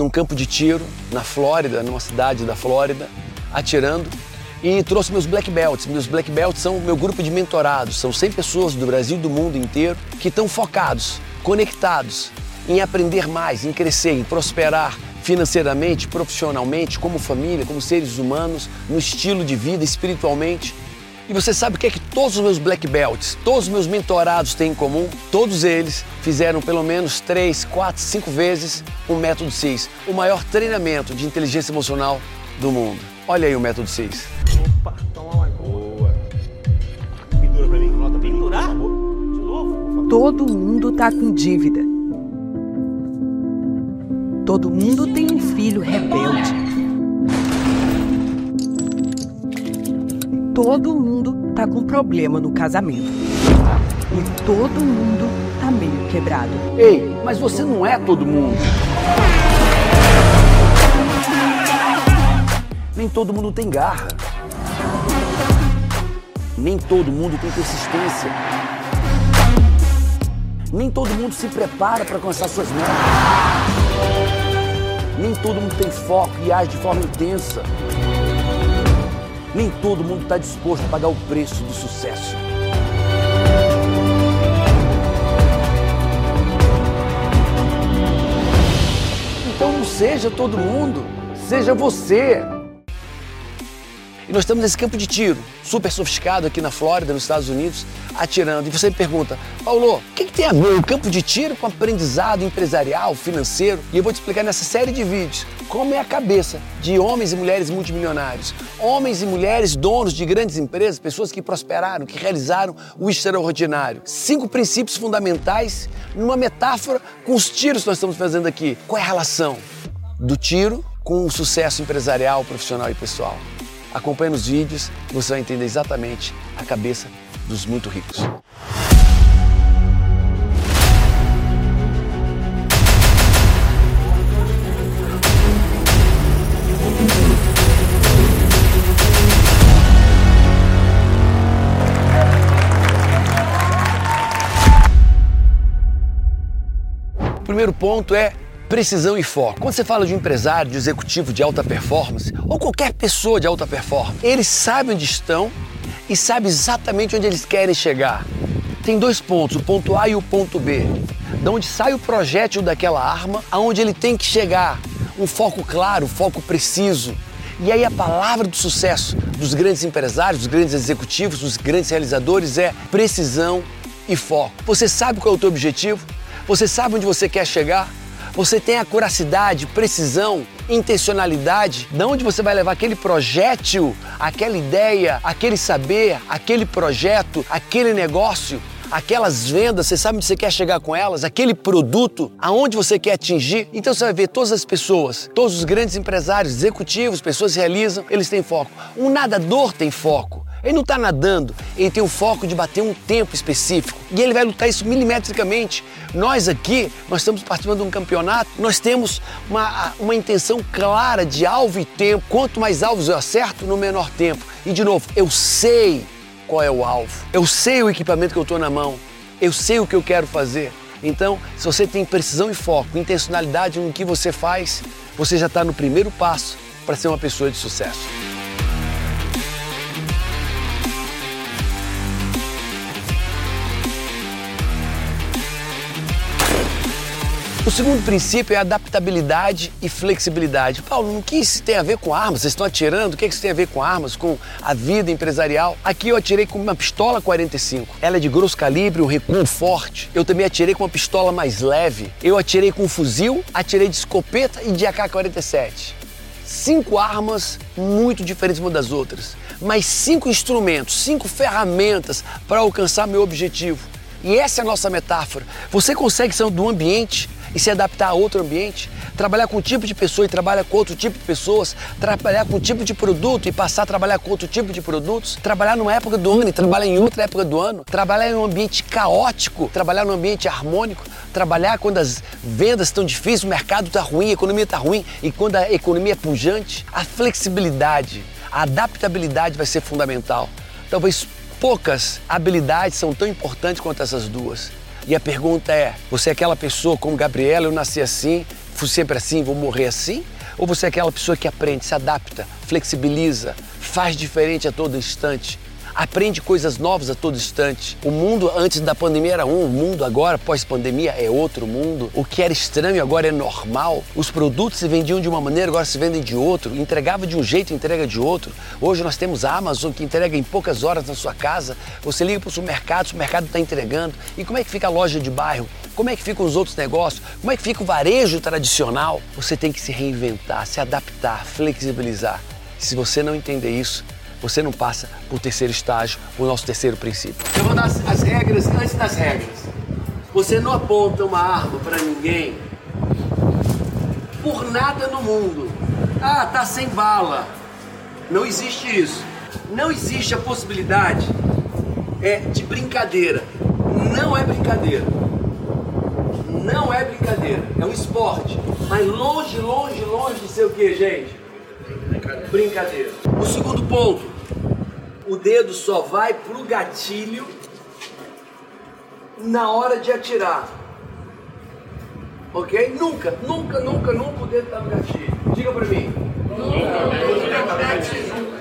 num campo de tiro na Flórida, numa cidade da Flórida, atirando e trouxe meus black belts. Meus black belts são o meu grupo de mentorados, são 100 pessoas do Brasil e do mundo inteiro que estão focados, conectados em aprender mais, em crescer, em prosperar financeiramente, profissionalmente, como família, como seres humanos, no estilo de vida, espiritualmente. E você sabe o que é que todos os meus black belts, todos os meus mentorados têm em comum? Todos eles fizeram pelo menos 3, 4, 5 vezes o método CIS, o maior treinamento de inteligência emocional do mundo. Olha aí o método CIS. Opa, toma uma boa. Pendura pra mim, nota Pendurar? De novo? Todo mundo tá com dívida. Todo mundo tem um filho rebelde. Todo mundo tá com problema no casamento. E todo mundo tá meio quebrado. Ei, mas você não é todo mundo. Nem todo mundo tem garra. Nem todo mundo tem persistência. Nem todo mundo se prepara para alcançar suas metas. Nem todo mundo tem foco e age de forma intensa. Nem todo mundo está disposto a pagar o preço do sucesso. Então não seja todo mundo, seja você. E nós estamos nesse campo de tiro, super sofisticado aqui na Flórida, nos Estados Unidos, atirando. E você me pergunta, Paulo, o que, que, tem a ver o campo de tiro com aprendizado empresarial, financeiro? E eu vou te explicar nessa série de vídeos como é a cabeça de homens e mulheres multimilionários, homens e mulheres donos de grandes empresas, pessoas que prosperaram, que realizaram o extraordinário. Cinco princípios fundamentais numa metáfora com os tiros que nós estamos fazendo aqui. Qual é a relação do tiro com o sucesso empresarial, profissional e pessoal? Acompanhe nos vídeos você vai entender exatamente a cabeça dos muito ricos. Primeiro ponto é precisão e foco. Quando você fala de um empresário, de executivo de alta performance, ou qualquer pessoa de alta performance, eles sabem onde estão e sabem exatamente onde eles querem chegar. Tem dois pontos, o ponto A e o ponto B. De onde sai o projétil daquela arma, aonde ele tem que chegar. Um foco claro, um foco preciso. E aí a palavra do sucesso dos grandes empresários, dos grandes executivos, dos grandes realizadores é precisão e foco. Você sabe qual é o teu objetivo? Você sabe onde você quer chegar? Você tem a curacidade, precisão, intencionalidade, de onde você vai levar aquele projétil, aquela ideia, aquele saber, aquele projeto, aquele negócio, aquelas vendas, você sabe onde você quer chegar com elas, aquele produto, aonde você quer atingir. Então você vai ver todas as pessoas, todos os grandes empresários, executivos, pessoas que realizam, eles têm foco. Um nadador tem foco. Ele não está nadando, ele tem o foco de bater um tempo específico e ele vai lutar isso milimetricamente. Nós aqui, nós estamos participando de um campeonato, nós temos uma, uma intenção clara de alvo e tempo. Quanto mais alvos eu acerto, no menor tempo. E de novo, eu sei qual é o alvo, eu sei o equipamento que eu estou na mão, eu sei o que eu quero fazer. Então, se você tem precisão e foco, intencionalidade no que você faz, você já está no primeiro passo para ser uma pessoa de sucesso. O segundo princípio é adaptabilidade e flexibilidade. Paulo, o que isso tem a ver com armas? Vocês estão atirando? O que isso tem a ver com armas, com a vida empresarial? Aqui eu atirei com uma pistola 45. Ela é de grosso calibre, um recuo forte. Eu também atirei com uma pistola mais leve. Eu atirei com um fuzil, atirei de escopeta e de AK-47. Cinco armas muito diferentes umas das outras, mas cinco instrumentos, cinco ferramentas para alcançar meu objetivo. E essa é a nossa metáfora. Você consegue sair do ambiente e se adaptar a outro ambiente, trabalhar com um tipo de pessoa e trabalhar com outro tipo de pessoas, trabalhar com um tipo de produto e passar a trabalhar com outro tipo de produtos, trabalhar numa época do ano e trabalhar em outra época do ano, trabalhar em um ambiente caótico, trabalhar num ambiente harmônico, trabalhar quando as vendas estão difíceis, o mercado está ruim, a economia está ruim e quando a economia é pujante, a flexibilidade, a adaptabilidade vai ser fundamental. Talvez poucas habilidades são tão importantes quanto essas duas. E a pergunta é: você é aquela pessoa como Gabriela, eu nasci assim, fui sempre assim, vou morrer assim? Ou você é aquela pessoa que aprende, se adapta, flexibiliza, faz diferente a todo instante? Aprende coisas novas a todo instante. O mundo antes da pandemia era um, o mundo agora, pós-pandemia, é outro mundo. O que era estranho agora é normal. Os produtos se vendiam de uma maneira, agora se vendem de outro. Entregava de um jeito, entrega de outro. Hoje nós temos a Amazon que entrega em poucas horas na sua casa. Você liga para o supermercado, o supermercado está entregando. E como é que fica a loja de bairro? Como é que ficam os outros negócios? Como é que fica o varejo tradicional? Você tem que se reinventar, se adaptar, flexibilizar. Se você não entender isso, você não passa por terceiro estágio, o nosso terceiro princípio. Eu vou dar as, as regras antes das regras. Você não aponta uma arma para ninguém por nada no mundo. Ah, tá sem bala. Não existe isso. Não existe a possibilidade é, de brincadeira. Não é brincadeira. Não é brincadeira. É um esporte. Mas longe, longe, longe de ser o que, gente? Brincadeira. O segundo ponto, o dedo só vai pro gatilho na hora de atirar. Ok? Nunca, nunca, nunca, nunca o dedo tá no gatilho. Diga pra mim.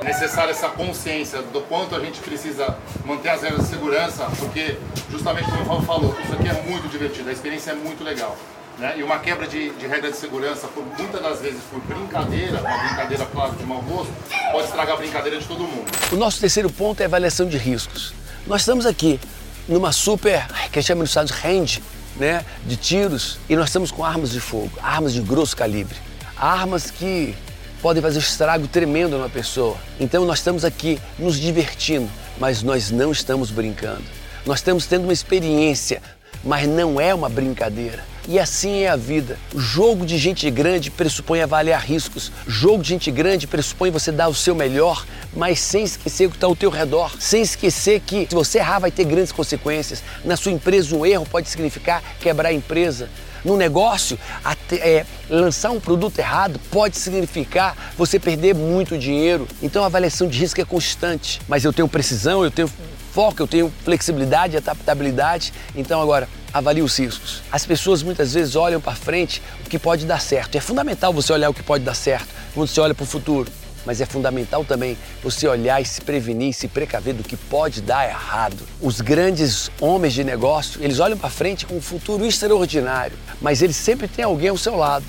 É necessária essa consciência do quanto a gente precisa manter as regras de segurança, porque justamente como o Paulo falou, isso aqui é muito divertido, a experiência é muito legal. Né? E uma quebra de, de regra de segurança, por, muitas das vezes por brincadeira, uma brincadeira, claro, de mau gosto, pode estragar a brincadeira de todo mundo. O nosso terceiro ponto é a avaliação de riscos. Nós estamos aqui numa super, que a gente chama Estados range, né, de tiros, e nós estamos com armas de fogo, armas de grosso calibre, armas que podem fazer estrago tremendo na pessoa. Então nós estamos aqui nos divertindo, mas nós não estamos brincando. Nós estamos tendo uma experiência, mas não é uma brincadeira. E assim é a vida. Jogo de gente grande pressupõe avaliar riscos. Jogo de gente grande pressupõe você dar o seu melhor, mas sem esquecer o que está ao teu redor. Sem esquecer que se você errar vai ter grandes consequências. Na sua empresa um erro pode significar quebrar a empresa. No negócio, até, é, lançar um produto errado pode significar você perder muito dinheiro. Então a avaliação de risco é constante. Mas eu tenho precisão, eu tenho foco, eu tenho flexibilidade, adaptabilidade. Então agora avalie os riscos. As pessoas muitas vezes olham para frente o que pode dar certo. É fundamental você olhar o que pode dar certo quando você olha para o futuro. Mas é fundamental também você olhar e se prevenir, se precaver do que pode dar errado. Os grandes homens de negócio, eles olham para frente com um futuro extraordinário, mas eles sempre têm alguém ao seu lado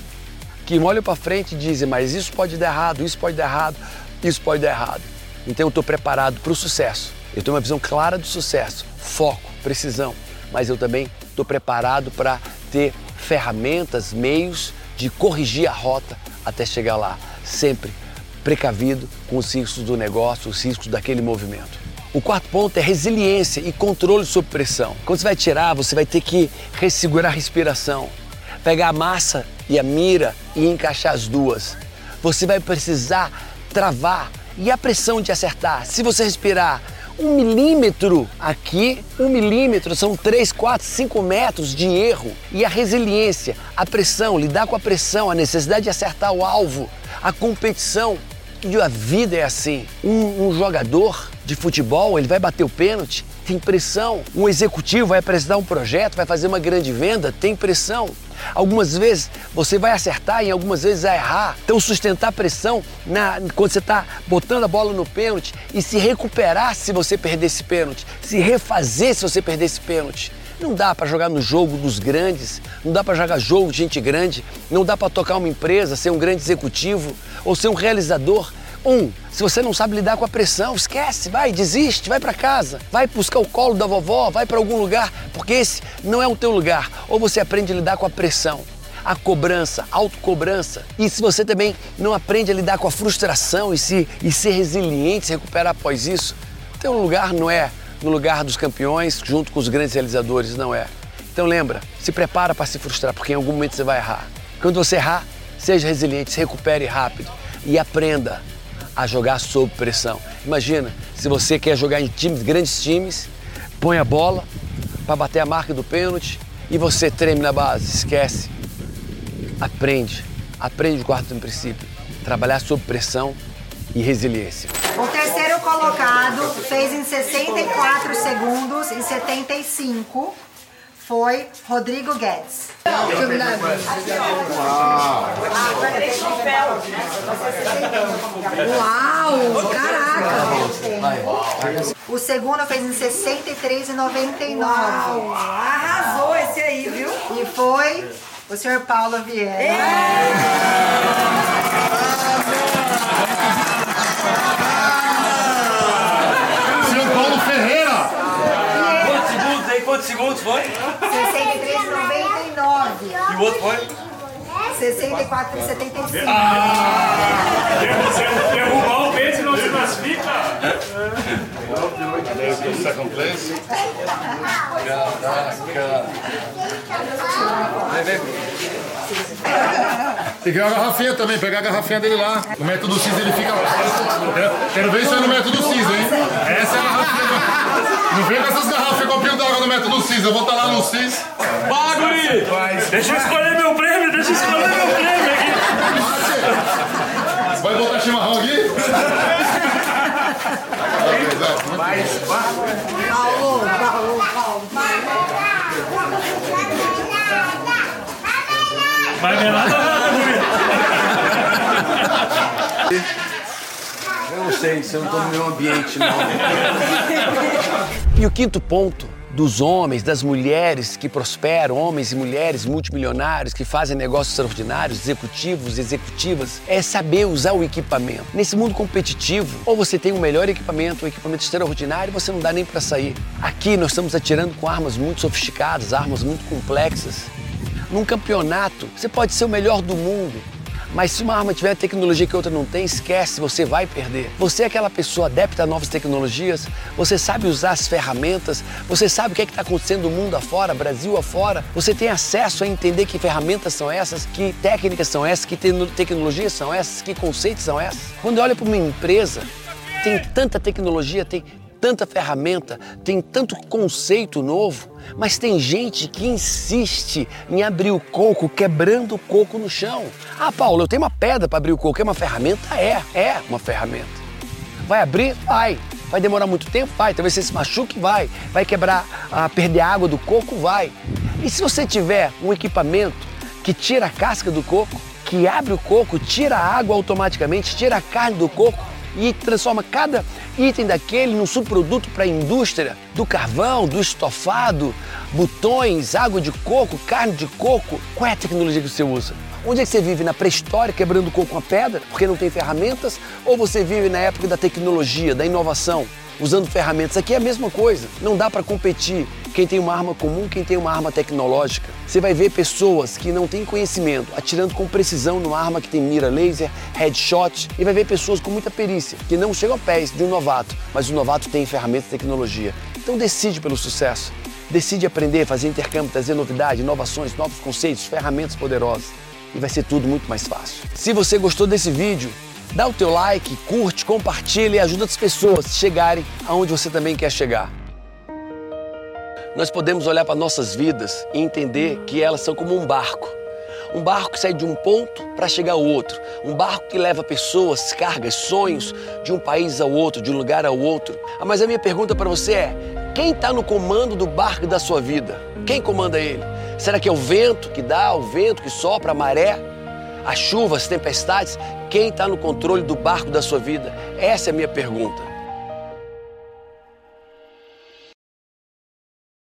que olha para frente e dizem: Mas isso pode dar errado, isso pode dar errado, isso pode dar errado. Então eu estou preparado para o sucesso. Eu tenho uma visão clara do sucesso, foco, precisão, mas eu também estou preparado para ter ferramentas, meios de corrigir a rota até chegar lá, sempre precavido com os riscos do negócio, os riscos daquele movimento. O quarto ponto é resiliência e controle sob pressão. Quando você vai tirar, você vai ter que ressegurar a respiração, pegar a massa e a mira e encaixar as duas. Você vai precisar travar e a pressão de acertar. Se você respirar um milímetro aqui, um milímetro são 3, 4, 5 metros de erro. E a resiliência, a pressão, lidar com a pressão, a necessidade de acertar o alvo, a competição. E a vida é assim. Um, um jogador de futebol, ele vai bater o pênalti, tem pressão. Um executivo vai apresentar um projeto, vai fazer uma grande venda, tem pressão. Algumas vezes você vai acertar e algumas vezes vai errar. Então sustentar pressão na, quando você está botando a bola no pênalti e se recuperar se você perder esse pênalti, se refazer se você perder esse pênalti. Não dá para jogar no jogo dos grandes, não dá para jogar jogo de gente grande, não dá para tocar uma empresa, ser um grande executivo ou ser um realizador um, se você não sabe lidar com a pressão, esquece, vai, desiste, vai para casa, vai buscar o colo da vovó, vai para algum lugar, porque esse não é o teu lugar. Ou você aprende a lidar com a pressão, a cobrança, a autocobrança. E se você também não aprende a lidar com a frustração e, se, e ser resiliente, se recuperar após isso, teu lugar não é no lugar dos campeões, junto com os grandes realizadores, não é. Então lembra, se prepara para se frustrar, porque em algum momento você vai errar. Quando você errar, seja resiliente, se recupere rápido e aprenda a jogar sob pressão. Imagina, se você quer jogar em times, grandes times, põe a bola para bater a marca do pênalti e você treme na base, esquece. Aprende, aprende o quarto princípio, trabalhar sob pressão e resiliência. O terceiro colocado fez em 64 segundos e 75 foi Rodrigo Guedes. Uau, caraca! O segundo fez em 63,99. Arrasou esse aí, viu? E foi o senhor Paulo Vieira. Quantos segundos foi? 63,99. E o outro foi? 64,75. Derrubar o peso não se classifica. Cadê o second place? Tem que ver a garrafinha também, pegar a garrafinha dele lá. No método CIS ele fica. Quero ver isso aí no método CIS, hein? Essa é a garrafinha. Do- Não vem com essas garrafas copinho d'água no método CIS. Eu vou estar lá no CIS. Baguri! Deixa eu escolher meu prêmio, deixa eu escolher meu prêmio aqui. Vai botar chimarrão aqui? Paulo, Paulo, Paulo. Vai ver nada, nada, Baguri. Eu não tô no meu ambiente, não. e o quinto ponto dos homens, das mulheres que prosperam, homens e mulheres multimilionários que fazem negócios extraordinários, executivos, executivas, é saber usar o equipamento. Nesse mundo competitivo, ou você tem o melhor equipamento, um equipamento extraordinário, você não dá nem para sair. Aqui nós estamos atirando com armas muito sofisticadas, armas muito complexas. Num campeonato, você pode ser o melhor do mundo, mas se uma arma tiver tecnologia que outra não tem, esquece, você vai perder. Você é aquela pessoa adepta a novas tecnologias, você sabe usar as ferramentas, você sabe o que é está acontecendo no mundo afora, Brasil afora, você tem acesso a entender que ferramentas são essas, que técnicas são essas, que te- tecnologias são essas, que conceitos são essas. Quando eu olho para uma empresa, tem tanta tecnologia, tem tanta ferramenta, tem tanto conceito novo, mas tem gente que insiste em abrir o coco quebrando o coco no chão. Ah, Paulo, eu tenho uma pedra para abrir o coco, é uma ferramenta? É, é uma ferramenta. Vai abrir? Vai. Vai demorar muito tempo? Vai. Talvez você se machuque? Vai. Vai quebrar, ah, perder a água do coco? Vai. E se você tiver um equipamento que tira a casca do coco, que abre o coco, tira a água automaticamente, tira a carne do coco e transforma cada item daquele num subproduto para a indústria do carvão, do estofado, botões, água de coco, carne de coco. Qual é a tecnologia que você usa? Onde é que você vive? Na pré-história, quebrando coco com a pedra, porque não tem ferramentas? Ou você vive na época da tecnologia, da inovação, usando ferramentas? Aqui é a mesma coisa. Não dá para competir quem tem uma arma comum, quem tem uma arma tecnológica. Você vai ver pessoas que não têm conhecimento atirando com precisão numa arma que tem mira laser, headshot, e vai ver pessoas com muita perícia que não chegam a pés de um novato, mas o novato tem ferramentas e tecnologia. Então decide pelo sucesso. Decide aprender, fazer intercâmbio, trazer novidade, inovações, novos conceitos, ferramentas poderosas. E vai ser tudo muito mais fácil. Se você gostou desse vídeo, dá o teu like, curte, compartilha e ajuda as pessoas a chegarem aonde você também quer chegar. Nós podemos olhar para nossas vidas e entender que elas são como um barco. Um barco que sai de um ponto para chegar ao outro. Um barco que leva pessoas, cargas, sonhos de um país ao outro, de um lugar ao outro. Ah, Mas a minha pergunta para você é: quem está no comando do barco da sua vida? Quem comanda ele? Será que é o vento que dá, o vento que sopra, a maré? As chuvas, as tempestades? Quem está no controle do barco da sua vida? Essa é a minha pergunta.